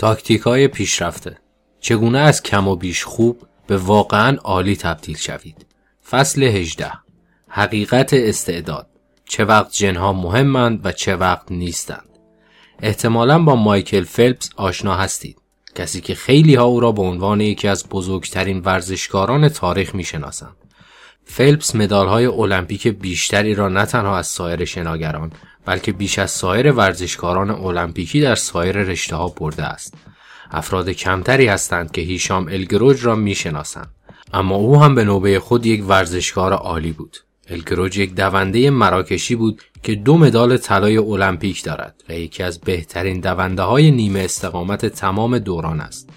تاکتیک های پیشرفته. چگونه از کم و بیش خوب به واقعا عالی تبدیل شوید؟ فصل 18 حقیقت استعداد. چه وقت جنها مهمند و چه وقت نیستند. احتمالا با مایکل فلپس آشنا هستید. کسی که خیلی ها او را به عنوان یکی از بزرگترین ورزشکاران تاریخ می‌شناسند. فلپس مدال های المپیک بیشتری را نه تنها از سایر شناگران بلکه بیش از سایر ورزشکاران المپیکی در سایر رشته ها برده است افراد کمتری هستند که هیشام الگروج را می‌شناسند اما او هم به نوبه خود یک ورزشکار عالی بود الگروج یک دونده مراکشی بود که دو مدال طلای المپیک دارد و یکی از بهترین دونده های نیمه استقامت تمام دوران است.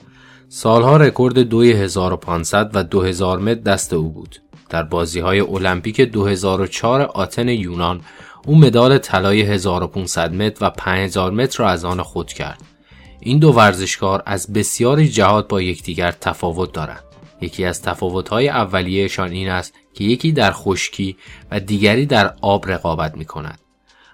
سالها رکورد 2500 و 2000 متر دست او بود. در بازی های المپیک 2004 آتن یونان او مدال طلای 1500 متر و 5000 متر را از آن خود کرد. این دو ورزشکار از بسیاری جهات با یکدیگر تفاوت دارند. یکی از تفاوت‌های اولیهشان این است که یکی در خشکی و دیگری در آب رقابت می کند.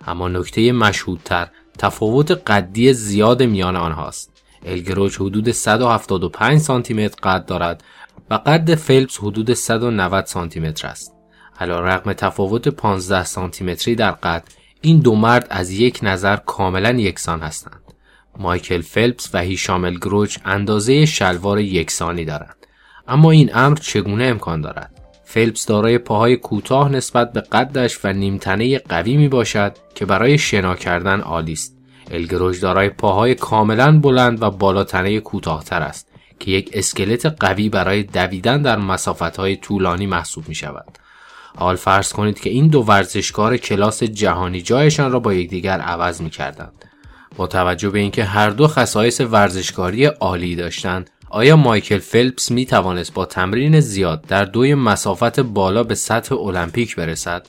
اما نکته مشهودتر تفاوت قدی زیاد میان آنهاست. الگروچ حدود 175 سانتی متر قد دارد و قد فلپس حدود 190 سانتی متر است. علا رقم تفاوت 15 سانتی متری در قد این دو مرد از یک نظر کاملا یکسان هستند. مایکل فلپس و هیشام الگروچ اندازه شلوار یکسانی دارند. اما این امر چگونه امکان دارد؟ فلپس دارای پاهای کوتاه نسبت به قدش و نیمتنه قوی می باشد که برای شنا کردن عالی است. الگروژ دارای پاهای کاملا بلند و بالاتنه کوتاهتر است که یک اسکلت قوی برای دویدن در های طولانی محسوب می شود. حال فرض کنید که این دو ورزشکار کلاس جهانی جایشان را با یکدیگر عوض می کردند. با توجه به اینکه هر دو خصایص ورزشکاری عالی داشتند آیا مایکل فلپس می توانست با تمرین زیاد در دوی مسافت بالا به سطح المپیک برسد؟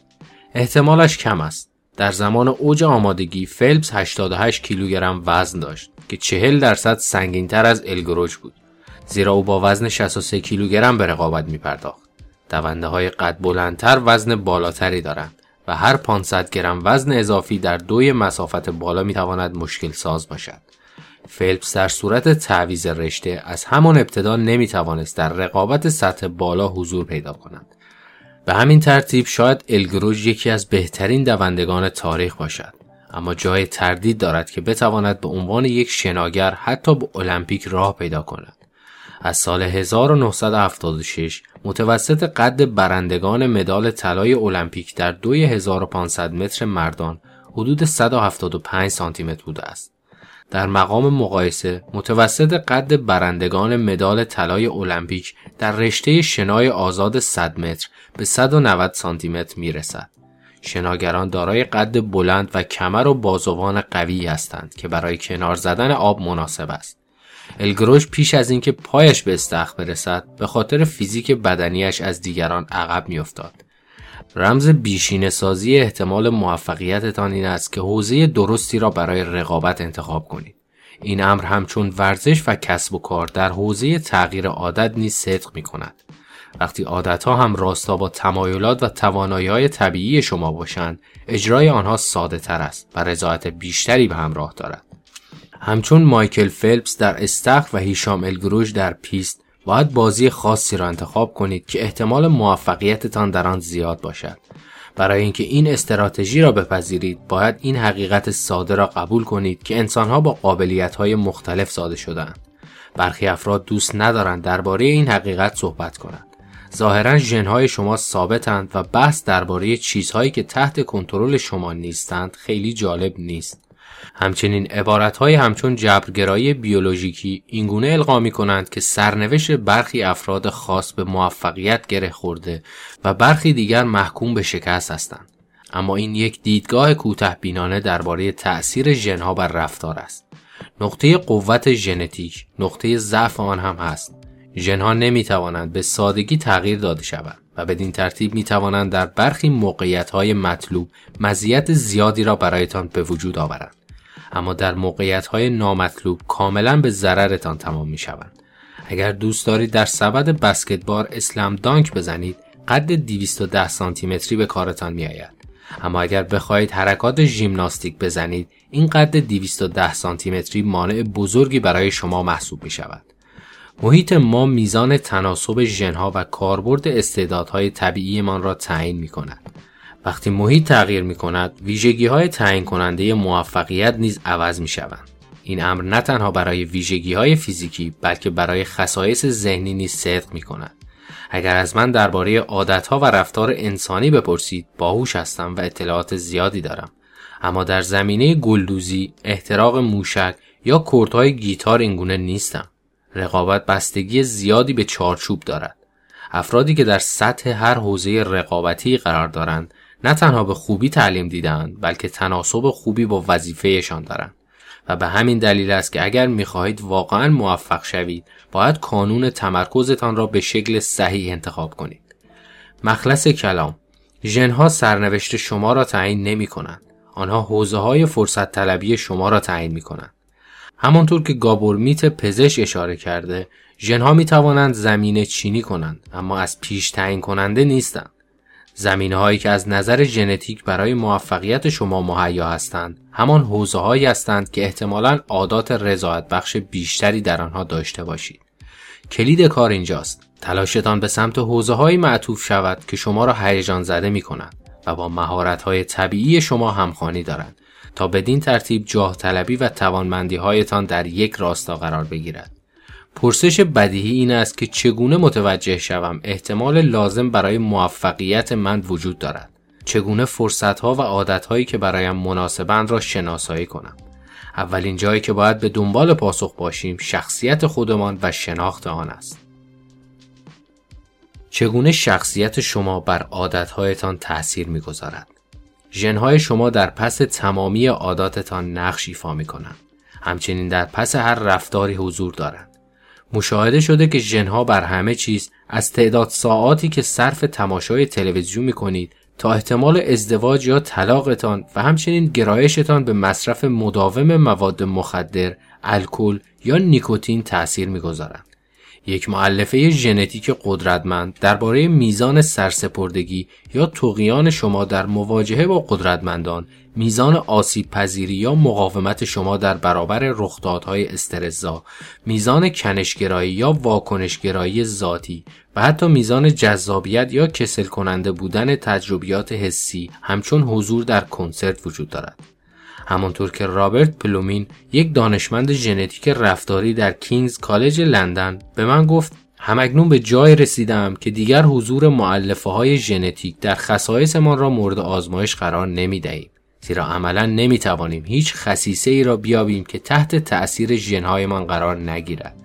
احتمالش کم است. در زمان اوج آمادگی فلپس 88 کیلوگرم وزن داشت که 40 درصد سنگینتر از الگروج بود. زیرا او با وزن 63 کیلوگرم به رقابت می پرداخت. دونده های قد بلندتر وزن بالاتری دارند و هر 500 گرم وزن اضافی در دوی مسافت بالا می تواند مشکل ساز باشد. فلپس در صورت تعویز رشته از همان ابتدا نمی توانست در رقابت سطح بالا حضور پیدا کند. به همین ترتیب شاید الگروژ یکی از بهترین دوندگان تاریخ باشد. اما جای تردید دارد که بتواند به عنوان یک شناگر حتی به المپیک راه پیدا کند. از سال 1976 متوسط قد برندگان مدال طلای المپیک در 2500 متر مردان حدود 175 سانتی متر بوده است. در مقام مقایسه متوسط قد برندگان مدال طلای المپیک در رشته شنای آزاد 100 متر به 190 سانتی متر می رسد. شناگران دارای قد بلند و کمر و بازوان قوی هستند که برای کنار زدن آب مناسب است. الگروش پیش از اینکه پایش به استخ برسد به خاطر فیزیک بدنیش از دیگران عقب میافتاد. رمز بیشین سازی احتمال موفقیتتان این است که حوزه درستی را برای رقابت انتخاب کنید. این امر همچون ورزش و کسب و کار در حوزه تغییر عادت نیز صدق می کند. وقتی عادت ها هم راستا با تمایلات و توانایی های طبیعی شما باشند، اجرای آنها ساده تر است و رضایت بیشتری به همراه دارد. همچون مایکل فلپس در استخ و هیشام الگروش در پیست باید بازی خاصی را انتخاب کنید که احتمال موفقیتتان در آن زیاد باشد. برای اینکه این استراتژی را بپذیرید باید این حقیقت ساده را قبول کنید که انسانها با قابلیت‌های مختلف ساده شدند. برخی افراد دوست ندارند درباره این حقیقت صحبت کنند. ظاهرا ژنهای شما ثابتند و بحث درباره چیزهایی که تحت کنترل شما نیستند خیلی جالب نیست. همچنین های همچون جبرگرایی بیولوژیکی اینگونه القا می کنند که سرنوشت برخی افراد خاص به موفقیت گره خورده و برخی دیگر محکوم به شکست هستند. اما این یک دیدگاه کوته بینانه درباره تأثیر ژنها بر رفتار است. نقطه قوت ژنتیک نقطه ضعف آن هم هست. ژنها نمی توانند به سادگی تغییر داده شوند و بدین ترتیب می توانند در برخی موقعیت های مطلوب مزیت زیادی را برایتان به وجود آورند. اما در موقعیت های نامطلوب کاملا به ضررتان تمام می شوند. اگر دوست دارید در سبد بسکتبال اسلام دانک بزنید قد 210 سانتی متری به کارتان می آید. اما اگر بخواهید حرکات ژیمناستیک بزنید این قد 210 سانتی مانع بزرگی برای شما محسوب می شود. محیط ما میزان تناسب ژنها و کاربرد استعدادهای طبیعیمان را تعیین می کند. وقتی محیط تغییر می کند، ویژگی های تعیین کننده موفقیت نیز عوض می شوند. این امر نه تنها برای ویژگی های فیزیکی بلکه برای خصایص ذهنی نیز صدق می کند. اگر از من درباره عادتها و رفتار انسانی بپرسید باهوش هستم و اطلاعات زیادی دارم اما در زمینه گلدوزی، احتراق موشک یا کردهای گیتار اینگونه نیستم. رقابت بستگی زیادی به چارچوب دارد. افرادی که در سطح هر حوزه رقابتی قرار دارند نه تنها به خوبی تعلیم دیدند بلکه تناسب خوبی با وظیفهشان دارند و به همین دلیل است که اگر می‌خواهید واقعا موفق شوید باید کانون تمرکزتان را به شکل صحیح انتخاب کنید. مخلص کلام ژنها سرنوشت شما را تعیین نمی کنند آنها حوزه های فرصت طلبی شما را تعیین می کنند همانطور که گابورمیت پزشک اشاره کرده ژنها می توانند زمینه چینی کنند اما از پیش تعیین کننده نیستند. زمینه هایی که از نظر ژنتیک برای موفقیت شما مهیا هستند. همان حوزه هایی هستند که احتمالا عادات رضایت بخش بیشتری در آنها داشته باشید. کلید کار اینجاست. تلاشتان به سمت حوزه هایی معطوف شود که شما را هیجان زده می کنند و با مهارت های طبیعی شما همخوانی دارند تا بدین ترتیب جاه طلبی و توانمندی هایتان در یک راستا قرار بگیرد. پرسش بدیهی این است که چگونه متوجه شوم احتمال لازم برای موفقیت من وجود دارد چگونه فرصت ها و عادت هایی که برایم مناسبند را شناسایی کنم اولین جایی که باید به دنبال پاسخ باشیم شخصیت خودمان و شناخت آن است چگونه شخصیت شما بر عادتهایتان تأثیر می‌گذارد ژنهای شما در پس تمامی عاداتتان نقش ایفا می کنند. همچنین در پس هر رفتاری حضور دارند. مشاهده شده که ژنها بر همه چیز از تعداد ساعاتی که صرف تماشای تلویزیون می کنید تا احتمال ازدواج یا طلاقتان و همچنین گرایشتان به مصرف مداوم مواد مخدر، الکل یا نیکوتین تأثیر می‌گذارند. یک معلفه ژنتیک قدرتمند درباره میزان سرسپردگی یا توقیان شما در مواجهه با قدرتمندان میزان آسیب پذیری یا مقاومت شما در برابر رخدادهای استرزا، میزان کنشگرایی یا واکنشگرایی ذاتی و حتی میزان جذابیت یا کسل کننده بودن تجربیات حسی همچون حضور در کنسرت وجود دارد. همانطور که رابرت پلومین یک دانشمند ژنتیک رفتاری در کینگز کالج لندن به من گفت همکنون به جای رسیدم که دیگر حضور معلفه های ژنتیک در خصایصمان را مورد آزمایش قرار نمی دهیم. زیرا عملا نمی توانیم هیچ خصیصه ای را بیابیم که تحت تأثیر ژنهایمان قرار نگیرد.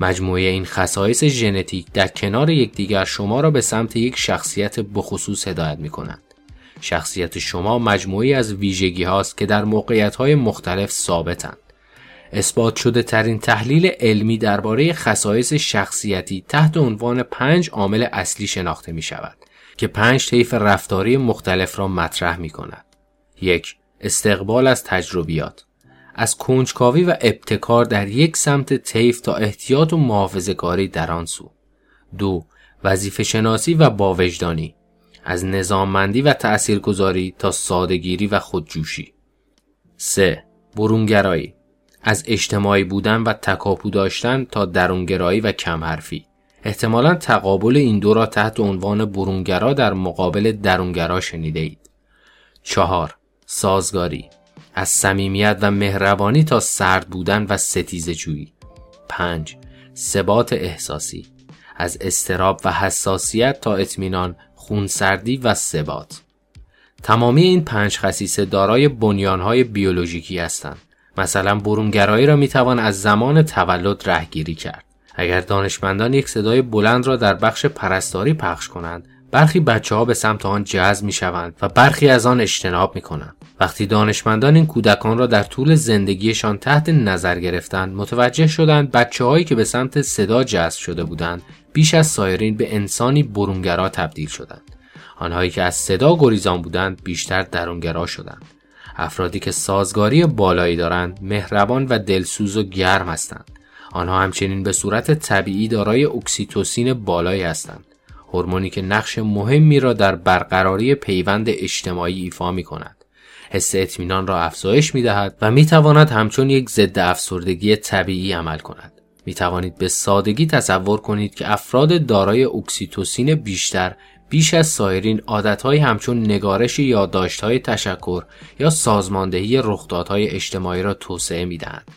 مجموعه این خصایص ژنتیک در کنار یکدیگر شما را به سمت یک شخصیت بخصوص هدایت می کنند. شخصیت شما مجموعی از ویژگی هاست که در موقعیت های مختلف ثابتند. اثبات شده ترین تحلیل علمی درباره خصایص شخصیتی تحت عنوان پنج عامل اصلی شناخته می شود که پنج طیف رفتاری مختلف را مطرح می کند. یک استقبال از تجربیات از کنجکاوی و ابتکار در یک سمت طیف تا احتیاط و محافظه‌کاری در آن سو. دو وظیفه شناسی و باوجدانی از نظاممندی و تأثیرگذاری تا سادگیری و خودجوشی 3. برونگرایی از اجتماعی بودن و تکاپو داشتن تا درونگرایی و کمحرفی احتمالا تقابل این دو را تحت عنوان برونگرا در مقابل درونگرا شنیده اید. چهار سازگاری از صمیمیت و مهربانی تا سرد بودن و ستیز جویی. 5. ثبات احساسی از استراب و حساسیت تا اطمینان خونسردی و ثبات. تمامی این پنج خصیصه دارای بنیانهای بیولوژیکی هستند. مثلا برونگرایی را می‌توان از زمان تولد رهگیری کرد. اگر دانشمندان یک صدای بلند را در بخش پرستاری پخش کنند برخی بچه ها به سمت آن جذب می شوند و برخی از آن اجتناب می کنند. وقتی دانشمندان این کودکان را در طول زندگیشان تحت نظر گرفتند متوجه شدند بچه هایی که به سمت صدا جذب شده بودند بیش از سایرین به انسانی برونگرا تبدیل شدند. آنهایی که از صدا گریزان بودند بیشتر درونگرا شدند. افرادی که سازگاری بالایی دارند مهربان و دلسوز و گرم هستند. آنها همچنین به صورت طبیعی دارای اکسیتوسین بالایی هستند. هورمونی که نقش مهمی را در برقراری پیوند اجتماعی ایفا می کند. حس اطمینان را افزایش می دهد و می تواند همچون یک ضد افسردگی طبیعی عمل کند. می توانید به سادگی تصور کنید که افراد دارای اکسیتوسین بیشتر بیش از سایرین عادتهایی همچون نگارش یادداشت‌های تشکر یا سازماندهی رخدادهای اجتماعی را توسعه می‌دهند.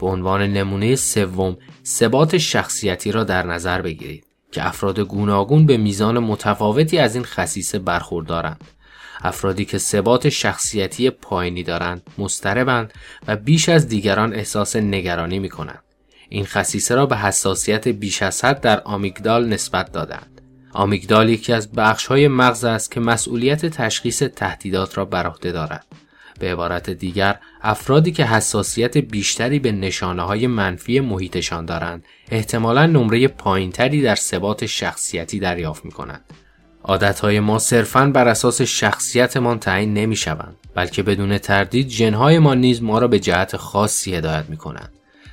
به عنوان نمونه سوم ثبات شخصیتی را در نظر بگیرید که افراد گوناگون به میزان متفاوتی از این خصیصه برخوردارند. افرادی که ثبات شخصیتی پایینی دارند مستربند و بیش از دیگران احساس نگرانی می کنند. این خصیصه را به حساسیت بیش از حد در آمیگدال نسبت دادند. آمیگدال یکی از بخش های مغز است که مسئولیت تشخیص تهدیدات را بر عهده دارد. به عبارت دیگر افرادی که حساسیت بیشتری به نشانه های منفی محیطشان دارند احتمالا نمره پایینتری در ثبات شخصیتی دریافت می کنند. ما صرفاً بر اساس شخصیتمان تعیین نمی شوند بلکه بدون تردید جنهای ما نیز ما را به جهت خاصی هدایت می کنند.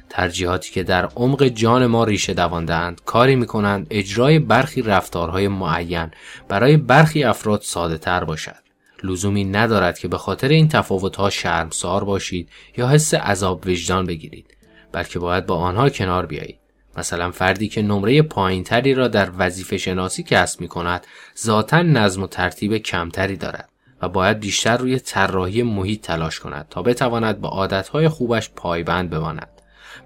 ترجیحاتی که در عمق جان ما ریشه دواندهاند کاری می کنند اجرای برخی رفتارهای معین برای برخی افراد ساده تر باشد. لزومی ندارد که به خاطر این تفاوتها شرمسار باشید یا حس عذاب وجدان بگیرید بلکه باید با آنها کنار بیایید. مثلا فردی که نمره پایینتری را در وظیفه شناسی کسب می کند ذاتا نظم و ترتیب کمتری دارد و باید بیشتر روی طراحی محیط تلاش کند تا بتواند به عادتهای خوبش پایبند بماند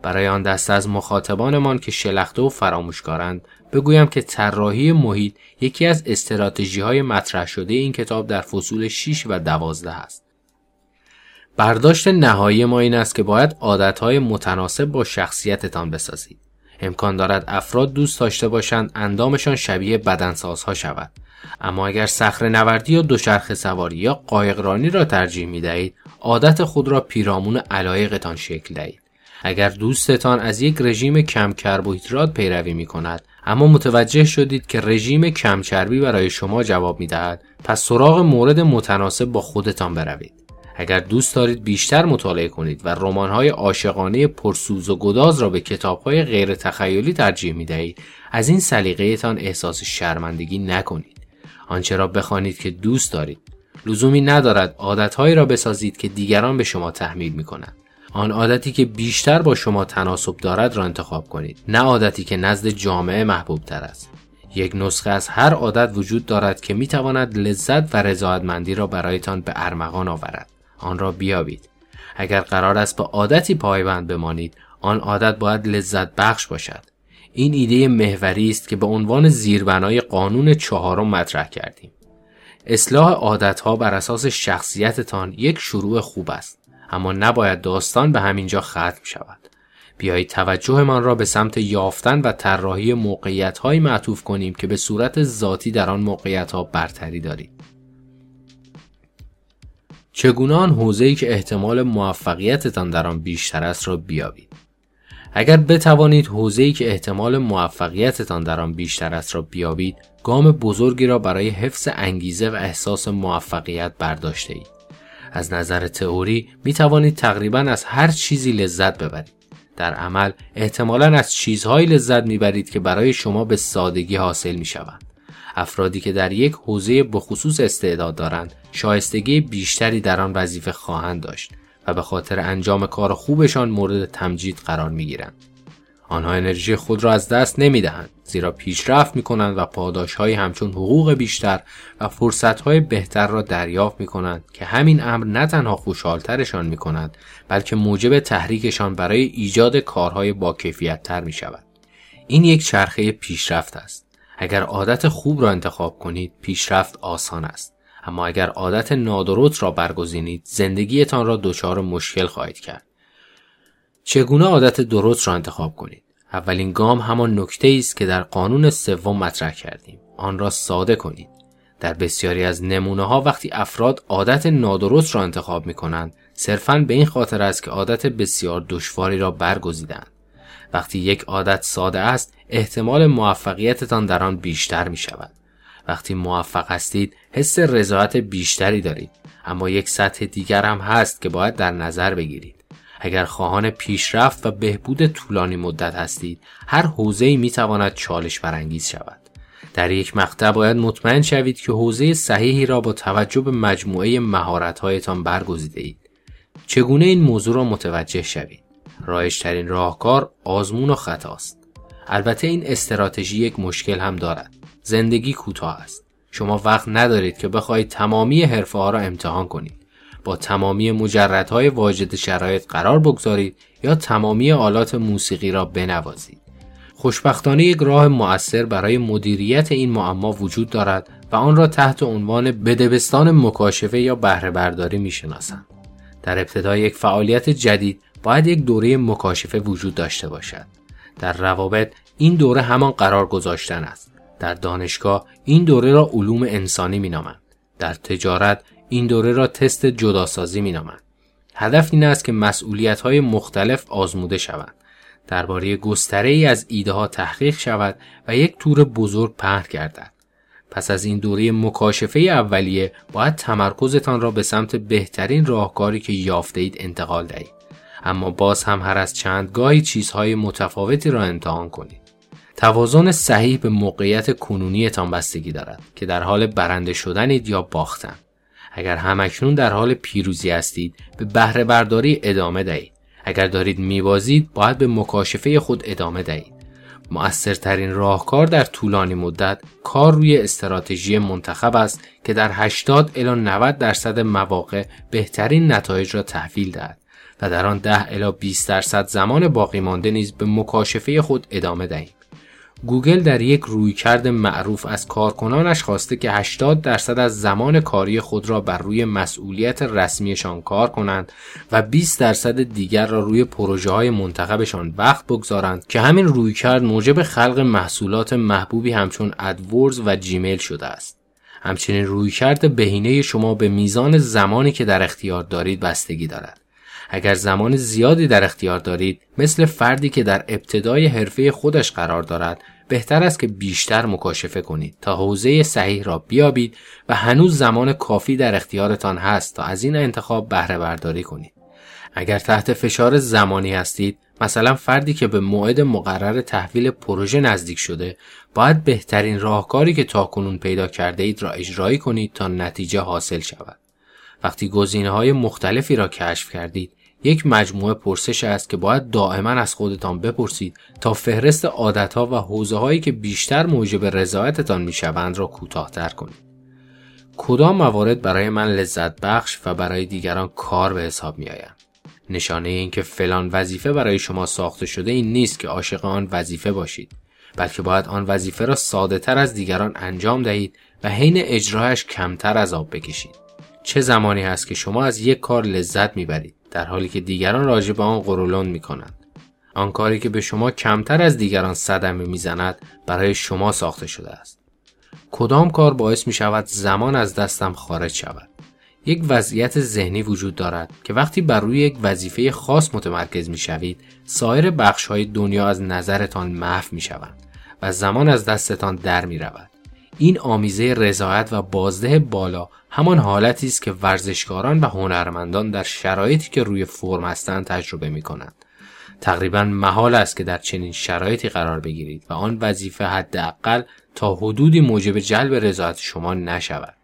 برای آن دست از مخاطبانمان که شلخته و فراموشکارند بگویم که طراحی محیط یکی از استراتژی های مطرح شده این کتاب در فصول 6 و 12 است. برداشت نهایی ما این است که باید عادتهای متناسب با شخصیتتان بسازید. امکان دارد افراد دوست داشته باشند اندامشان شبیه بدنسازها شود اما اگر صخره نوردی یا دوچرخه سواری یا قایقرانی را ترجیح می دهید عادت خود را پیرامون علایقتان شکل دهید اگر دوستتان از یک رژیم کم کربوهیدرات پیروی می کند اما متوجه شدید که رژیم کم چربی برای شما جواب می دهد پس سراغ مورد متناسب با خودتان بروید. اگر دوست دارید بیشتر مطالعه کنید و رمان‌های عاشقانه پرسوز و گداز را به کتاب‌های غیر تخیلی ترجیح می دهید از این سلیقه‌تان احساس شرمندگی نکنید. آنچه را بخوانید که دوست دارید. لزومی ندارد عادتهایی را بسازید که دیگران به شما تحمیل می کنند آن عادتی که بیشتر با شما تناسب دارد را انتخاب کنید. نه عادتی که نزد جامعه محبوب تر است. یک نسخه از هر عادت وجود دارد که می تواند لذت و رضایتمندی را برایتان به ارمغان آورد. آن را بیابید. اگر قرار است به عادتی پایبند بمانید آن عادت باید لذت بخش باشد. این ایده محوری است که به عنوان زیربنای قانون چهارم مطرح کردیم. اصلاح عادتها بر اساس شخصیتتان یک شروع خوب است. اما نباید داستان به همینجا ختم شود. بیایید توجهمان را به سمت یافتن و طراحی موقعیت معطوف کنیم که به صورت ذاتی در آن موقعیت ها برتری دارید چگونه آن حوزه‌ای که احتمال موفقیتتان در آن بیشتر است را بیابید؟ اگر بتوانید حوزه‌ای که احتمال موفقیتتان در آن بیشتر است را بیابید گام بزرگی را برای حفظ انگیزه و احساس موفقیت برداشته اید. از نظر تئوری می توانید تقریبا از هر چیزی لذت ببرید در عمل احتمالا از چیزهایی لذت می‌برید که برای شما به سادگی حاصل می شوند. افرادی که در یک حوزه بخصوص استعداد دارند شایستگی بیشتری در آن وظیفه خواهند داشت و به خاطر انجام کار خوبشان مورد تمجید قرار می گیرند. آنها انرژی خود را از دست نمی دهند زیرا پیشرفت می کنند و پاداش های همچون حقوق بیشتر و فرصت های بهتر را دریافت می کنند که همین امر نه تنها خوشحالترشان می کند بلکه موجب تحریکشان برای ایجاد کارهای با کیفیت تر می شود. این یک چرخه پیشرفت است. اگر عادت خوب را انتخاب کنید پیشرفت آسان است. اما اگر عادت نادرست را برگزینید زندگیتان را دچار مشکل خواهید کرد چگونه عادت درست را انتخاب کنید؟ اولین گام همان نکته است که در قانون سوم مطرح کردیم. آن را ساده کنید. در بسیاری از نمونه ها وقتی افراد عادت نادرست را انتخاب می کنند صرفا به این خاطر است که عادت بسیار دشواری را برگزیدند وقتی یک عادت ساده است احتمال موفقیتتان در آن بیشتر می شود وقتی موفق هستید حس رضایت بیشتری دارید. اما یک سطح دیگر هم هست که باید در نظر بگیرید. اگر خواهان پیشرفت و بهبود طولانی مدت هستید هر حوزه‌ای می تواند چالش برانگیز شود در یک مقطع باید مطمئن شوید که حوزه صحیحی را با توجه به مجموعه مهارت‌هایتان برگزیده اید. چگونه این موضوع را متوجه شوید؟ رایشترین راهکار آزمون و خطاست. البته این استراتژی یک مشکل هم دارد. زندگی کوتاه است. شما وقت ندارید که بخواهید تمامی حرفه ها را امتحان کنید. تمامی مجردهای واجد شرایط قرار بگذارید یا تمامی آلات موسیقی را بنوازید. خوشبختانه یک راه مؤثر برای مدیریت این معما وجود دارد و آن را تحت عنوان بدبستان مکاشفه یا بهره برداری می‌شناسند. در ابتدای یک فعالیت جدید باید یک دوره مکاشفه وجود داشته باشد. در روابط این دوره همان قرار گذاشتن است. در دانشگاه این دوره را علوم انسانی می نامند. در تجارت این دوره را تست جداسازی می نامند. هدف این است که مسئولیت های مختلف آزموده شوند. درباره گستره ای از ایده ها تحقیق شود و یک تور بزرگ پهن گردد. پس از این دوره مکاشفه اولیه باید تمرکزتان را به سمت بهترین راهکاری که یافته اید انتقال دهید. اما باز هم هر از چند گاهی چیزهای متفاوتی را امتحان کنید. توازن صحیح به موقعیت کنونیتان بستگی دارد که در حال برنده شدنید یا باختن. اگر همکنون در حال پیروزی هستید به بهره برداری ادامه دهید. اگر دارید میبازید باید به مکاشفه خود ادامه دهید. مؤثرترین راهکار در طولانی مدت کار روی استراتژی منتخب است که در 80 الی 90 درصد مواقع بهترین نتایج را تحویل دهد و در آن 10 الی 20 درصد زمان باقی مانده نیز به مکاشفه خود ادامه دهیم. گوگل در یک رویکرد معروف از کارکنانش خواسته که 80 درصد از زمان کاری خود را بر روی مسئولیت رسمیشان کار کنند و 20 درصد دیگر را روی پروژه های منتخبشان وقت بگذارند که همین رویکرد موجب خلق محصولات محبوبی همچون ادورز و جیمیل شده است. همچنین رویکرد بهینه شما به میزان زمانی که در اختیار دارید بستگی دارد. اگر زمان زیادی در اختیار دارید مثل فردی که در ابتدای حرفه خودش قرار دارد بهتر است که بیشتر مکاشفه کنید تا حوزه صحیح را بیابید و هنوز زمان کافی در اختیارتان هست تا از این انتخاب بهره برداری کنید. اگر تحت فشار زمانی هستید مثلا فردی که به موعد مقرر تحویل پروژه نزدیک شده باید بهترین راهکاری که تاکنون پیدا کرده اید را اجرایی کنید تا نتیجه حاصل شود. وقتی گزینه های مختلفی را کشف کردید یک مجموعه پرسش است که باید دائما از خودتان بپرسید تا فهرست عادتها و حوزه هایی که بیشتر موجب رضایتتان می‌شوند را کوتاهتر کنید. کدام موارد برای من لذت بخش و برای دیگران کار به حساب می آیند؟ نشانه این که فلان وظیفه برای شما ساخته شده این نیست که عاشق آن وظیفه باشید بلکه باید آن وظیفه را ساده تر از دیگران انجام دهید و حین اجرایش کمتر از آب بکشید چه زمانی هست که شما از یک کار لذت می‌برید در حالی که دیگران راجع به آن قرولند می کنند. آن کاری که به شما کمتر از دیگران صدمه می‌زند برای شما ساخته شده است. کدام کار باعث می شود زمان از دستم خارج شود؟ یک وضعیت ذهنی وجود دارد که وقتی بر روی یک وظیفه خاص متمرکز می شوید سایر بخش های دنیا از نظرتان محو می شوند و زمان از دستتان در می رود. این آمیزه رضایت و بازده بالا همان حالتی است که ورزشکاران و هنرمندان در شرایطی که روی فرم هستند تجربه می کنند. تقریبا محال است که در چنین شرایطی قرار بگیرید و آن وظیفه حداقل تا حدودی موجب جلب رضایت شما نشود.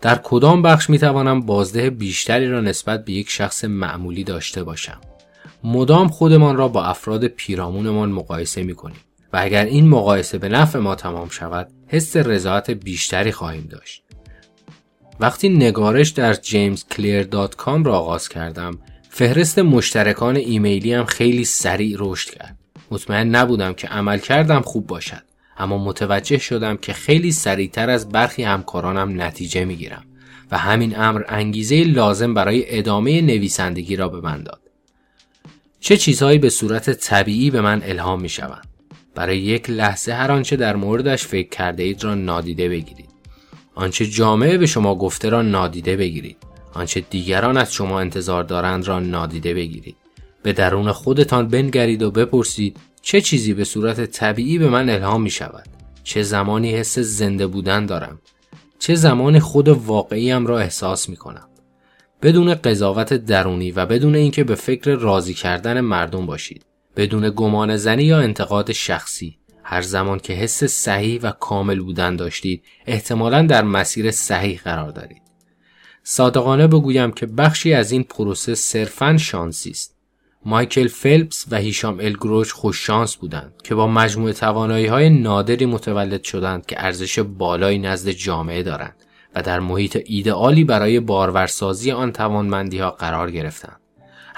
در کدام بخش می توانم بازده بیشتری را نسبت به یک شخص معمولی داشته باشم؟ مدام خودمان را با افراد پیرامونمان مقایسه می کنیم. و اگر این مقایسه به نفع ما تمام شود حس رضایت بیشتری خواهیم داشت. وقتی نگارش در jamesclear.com را آغاز کردم فهرست مشترکان ایمیلی هم خیلی سریع رشد کرد. مطمئن نبودم که عمل کردم خوب باشد اما متوجه شدم که خیلی سریعتر از برخی همکارانم نتیجه می‌گیرم و همین امر انگیزه لازم برای ادامه نویسندگی را به من داد. چه چیزهایی به صورت طبیعی به من الهام می شوند؟ برای یک لحظه هر آنچه در موردش فکر کرده اید را نادیده بگیرید. آنچه جامعه به شما گفته را نادیده بگیرید. آنچه دیگران از شما انتظار دارند را نادیده بگیرید. به درون خودتان بنگرید و بپرسید چه چیزی به صورت طبیعی به من الهام می شود؟ چه زمانی حس زنده بودن دارم؟ چه زمان خود واقعیم را احساس می کنم؟ بدون قضاوت درونی و بدون اینکه به فکر راضی کردن مردم باشید. بدون گمان زنی یا انتقاد شخصی هر زمان که حس صحیح و کامل بودن داشتید احتمالا در مسیر صحیح قرار دارید. صادقانه بگویم که بخشی از این پروسه صرفاً شانسی است. مایکل فلپس و هیشام الگروش خوش شانس بودند که با مجموع توانایی های نادری متولد شدند که ارزش بالایی نزد جامعه دارند و در محیط ایدئالی برای بارورسازی آن توانمندی ها قرار گرفتند.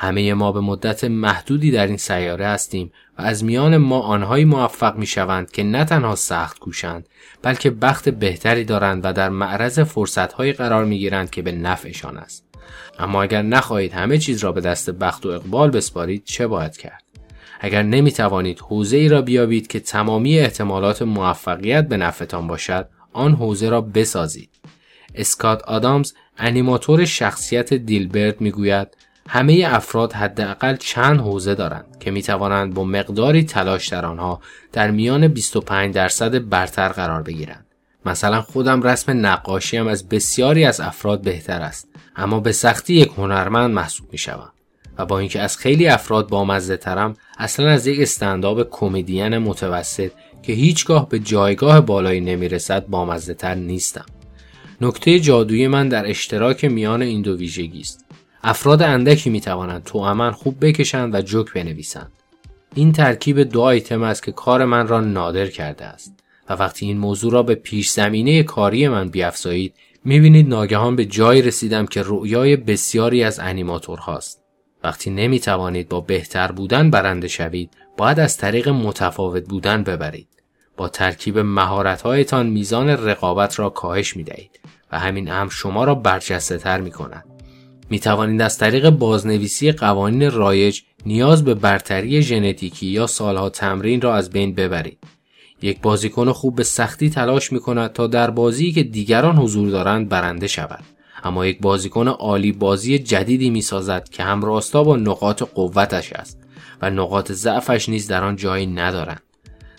همه ما به مدت محدودی در این سیاره هستیم و از میان ما آنهایی موفق می شوند که نه تنها سخت کوشند بلکه بخت بهتری دارند و در معرض فرصتهایی قرار می گیرند که به نفعشان است. اما اگر نخواهید همه چیز را به دست بخت و اقبال بسپارید چه باید کرد؟ اگر نمی توانید حوزه ای را بیابید که تمامی احتمالات موفقیت به نفعتان باشد آن حوزه را بسازید. اسکات آدامز انیماتور شخصیت دیلبرت می‌گوید همه افراد حداقل چند حوزه دارند که می توانند با مقداری تلاش در آنها در میان 25 درصد برتر قرار بگیرند. مثلا خودم رسم نقاشیم از بسیاری از افراد بهتر است اما به سختی یک هنرمند محسوب می شوم و با اینکه از خیلی افراد بامزه ترم اصلا از یک استنداب کمدین متوسط که هیچگاه به جایگاه بالایی نمی رسد بامزه تر نیستم. نکته جادویی من در اشتراک میان این دو ویژگی است. افراد اندکی می توانند تو خوب بکشند و جوک بنویسند. این ترکیب دو آیتم است که کار من را نادر کرده است و وقتی این موضوع را به پیش زمینه کاری من بیافزایید می‌بینید ناگهان به جایی رسیدم که رؤیای بسیاری از انیماتور هاست. وقتی نمی توانید با بهتر بودن برنده شوید باید از طریق متفاوت بودن ببرید. با ترکیب مهارتهایتان میزان رقابت را کاهش می دهید و همین امر شما را برجسته تر می کند. می توانید از طریق بازنویسی قوانین رایج نیاز به برتری ژنتیکی یا سالها تمرین را از بین ببرید. یک بازیکن خوب به سختی تلاش می کند تا در بازی که دیگران حضور دارند برنده شود. اما یک بازیکن عالی بازی جدیدی می سازد که هم راستا با نقاط قوتش است و نقاط ضعفش نیز در آن جایی ندارند.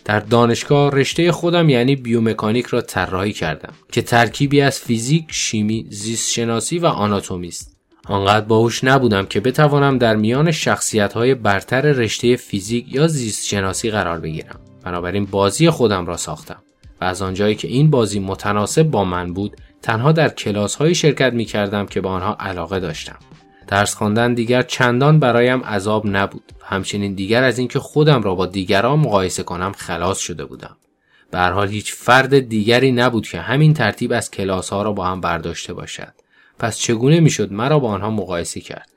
در دانشگاه رشته خودم یعنی بیومکانیک را طراحی کردم که ترکیبی از فیزیک، شیمی، زیست شناسی و آناتومی است. آنقدر باهوش نبودم که بتوانم در میان شخصیت های برتر رشته فیزیک یا زیست شناسی قرار بگیرم. بنابراین بازی خودم را ساختم و از آنجایی که این بازی متناسب با من بود تنها در کلاس های شرکت می کردم که به آنها علاقه داشتم. درس خواندن دیگر چندان برایم عذاب نبود همچنین دیگر از اینکه خودم را با دیگران مقایسه کنم خلاص شده بودم به حال هیچ فرد دیگری نبود که همین ترتیب از کلاس ها را با هم برداشته باشد پس چگونه می‌شد مرا با آنها مقایسه کرد؟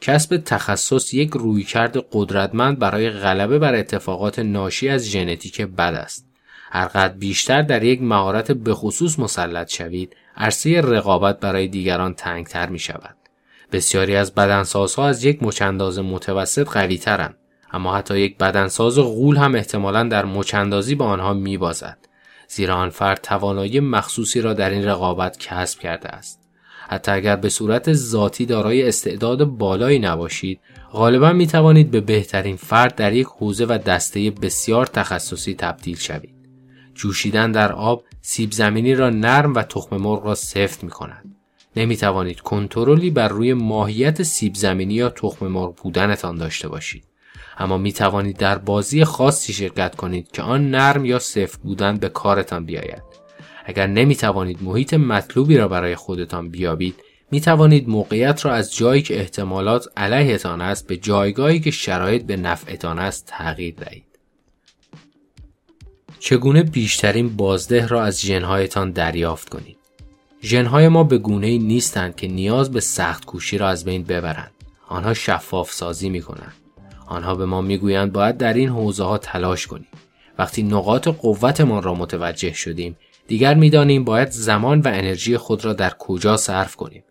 کسب تخصص یک رویکرد قدرتمند برای غلبه بر اتفاقات ناشی از ژنتیک بد است. هرقدر بیشتر در یک مهارت بخصوص مسلط شوید عرصه رقابت برای دیگران تنگتر می شود بسیاری از بدنسازها از یک مچنداز متوسط قوی ترن. اما حتی یک بدنساز غول هم احتمالا در مچندازی با آنها میبازد زیرا آن فرد توانایی مخصوصی را در این رقابت کسب کرده است. حتی اگر به صورت ذاتی دارای استعداد بالایی نباشید غالبا می توانید به بهترین فرد در یک حوزه و دسته بسیار تخصصی تبدیل شوید. جوشیدن در آب سیب زمینی را نرم و تخم مرغ را سفت می کند نمی توانید کنترلی بر روی ماهیت سیب زمینی یا تخم مرغ بودنتان داشته باشید. اما می توانید در بازی خاصی شرکت کنید که آن نرم یا سفت بودن به کارتان بیاید. اگر نمی توانید محیط مطلوبی را برای خودتان بیابید می توانید موقعیت را از جایی که احتمالات علیهتان است به جایگاهی که شرایط به نفعتان است تغییر دهید چگونه بیشترین بازده را از جنهایتان دریافت کنید ژنهای ما به گونه نیستند که نیاز به سخت کوشی را از بین ببرند. آنها شفاف سازی می کنند. آنها به ما می‌گویند باید در این حوزه ها تلاش کنیم. وقتی نقاط قوتمان را متوجه شدیم، دیگر می‌دانیم باید زمان و انرژی خود را در کجا صرف کنیم.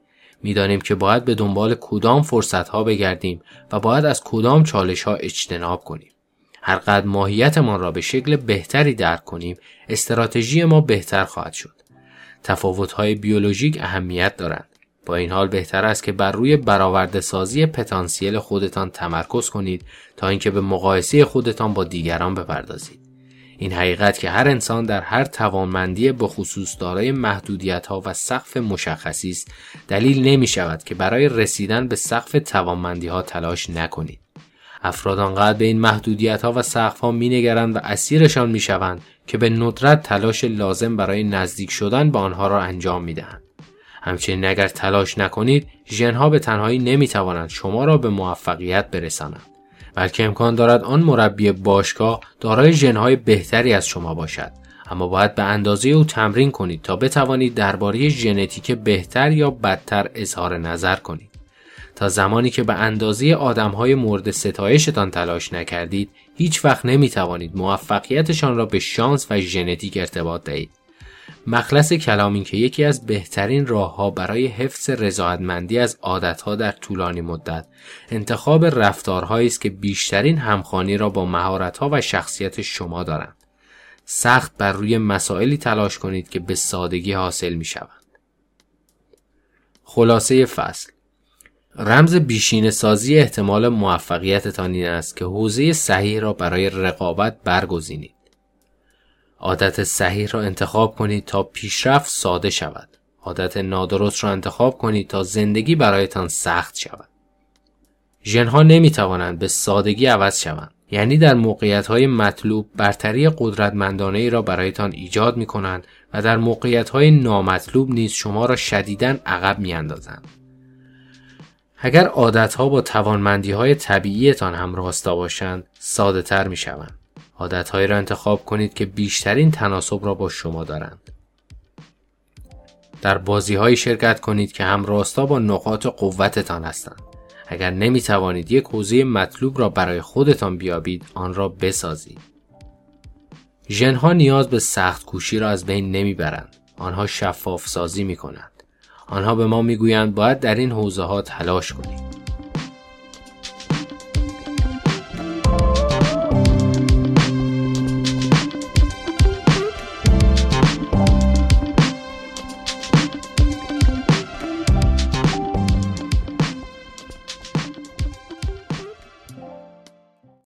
می‌دانیم که باید به دنبال کدام فرصت ها بگردیم و باید از کدام چالش ها اجتناب کنیم. هرقدر ماهیتمان را به شکل بهتری درک کنیم، استراتژی ما بهتر خواهد شد. تفاوت‌های بیولوژیک اهمیت دارند. با این حال بهتر است که بر روی برآورده سازی پتانسیل خودتان تمرکز کنید تا اینکه به مقایسه خودتان با دیگران بپردازید. این حقیقت که هر انسان در هر توانمندی به خصوص دارای محدودیت ها و سقف مشخصی است دلیل نمی شود که برای رسیدن به سقف توانمندی ها تلاش نکنید. افراد آنقدر به این محدودیت ها و سقف ها می نگرند و اسیرشان می شوند که به ندرت تلاش لازم برای نزدیک شدن به آنها را انجام می دهند. همچنین اگر تلاش نکنید ژنها به تنهایی نمی توانند شما را به موفقیت برسانند بلکه امکان دارد آن مربی باشگاه دارای ژنهای بهتری از شما باشد. اما باید به اندازه او تمرین کنید تا بتوانید درباره ژنتیک بهتر یا بدتر اظهار نظر کنید. تا زمانی که به اندازه های مورد ستایشتان تلاش نکردید هیچ وقت نمی توانید موفقیتشان را به شانس و ژنتیک ارتباط دهید. مخلص کلام این که یکی از بهترین راهها برای حفظ رضایتمندی از عادتها در طولانی مدت انتخاب رفتارهایی است که بیشترین همخوانی را با مهارتها و شخصیت شما دارند سخت بر روی مسائلی تلاش کنید که به سادگی حاصل می شوند. خلاصه فصل رمز بیشین سازی احتمال موفقیتتان این است که حوزه صحیح را برای رقابت برگزینید. عادت صحیح را انتخاب کنید تا پیشرفت ساده شود. عادت نادرست را انتخاب کنید تا زندگی برایتان سخت شود. ژنها نمی توانند به سادگی عوض شوند. یعنی در موقعیت های مطلوب برتری قدرتمندانه ای را برایتان ایجاد می کنند و در موقعیت های نامطلوب نیز شما را شدیداً عقب می اندازند. اگر عادت ها با توانمندی های طبیعیتان هم راستا باشند ساده تر می شوند. عادت هایی را انتخاب کنید که بیشترین تناسب را با شما دارند. در بازی های شرکت کنید که هم راستا با نقاط قوتتان هستند. اگر نمی توانید یک حوزه مطلوب را برای خودتان بیابید آن را بسازید. ژنها نیاز به سخت کوشی را از بین نمی‌برند. آنها شفاف سازی می کنند. آنها به ما می‌گویند باید در این حوزه ها تلاش کنید.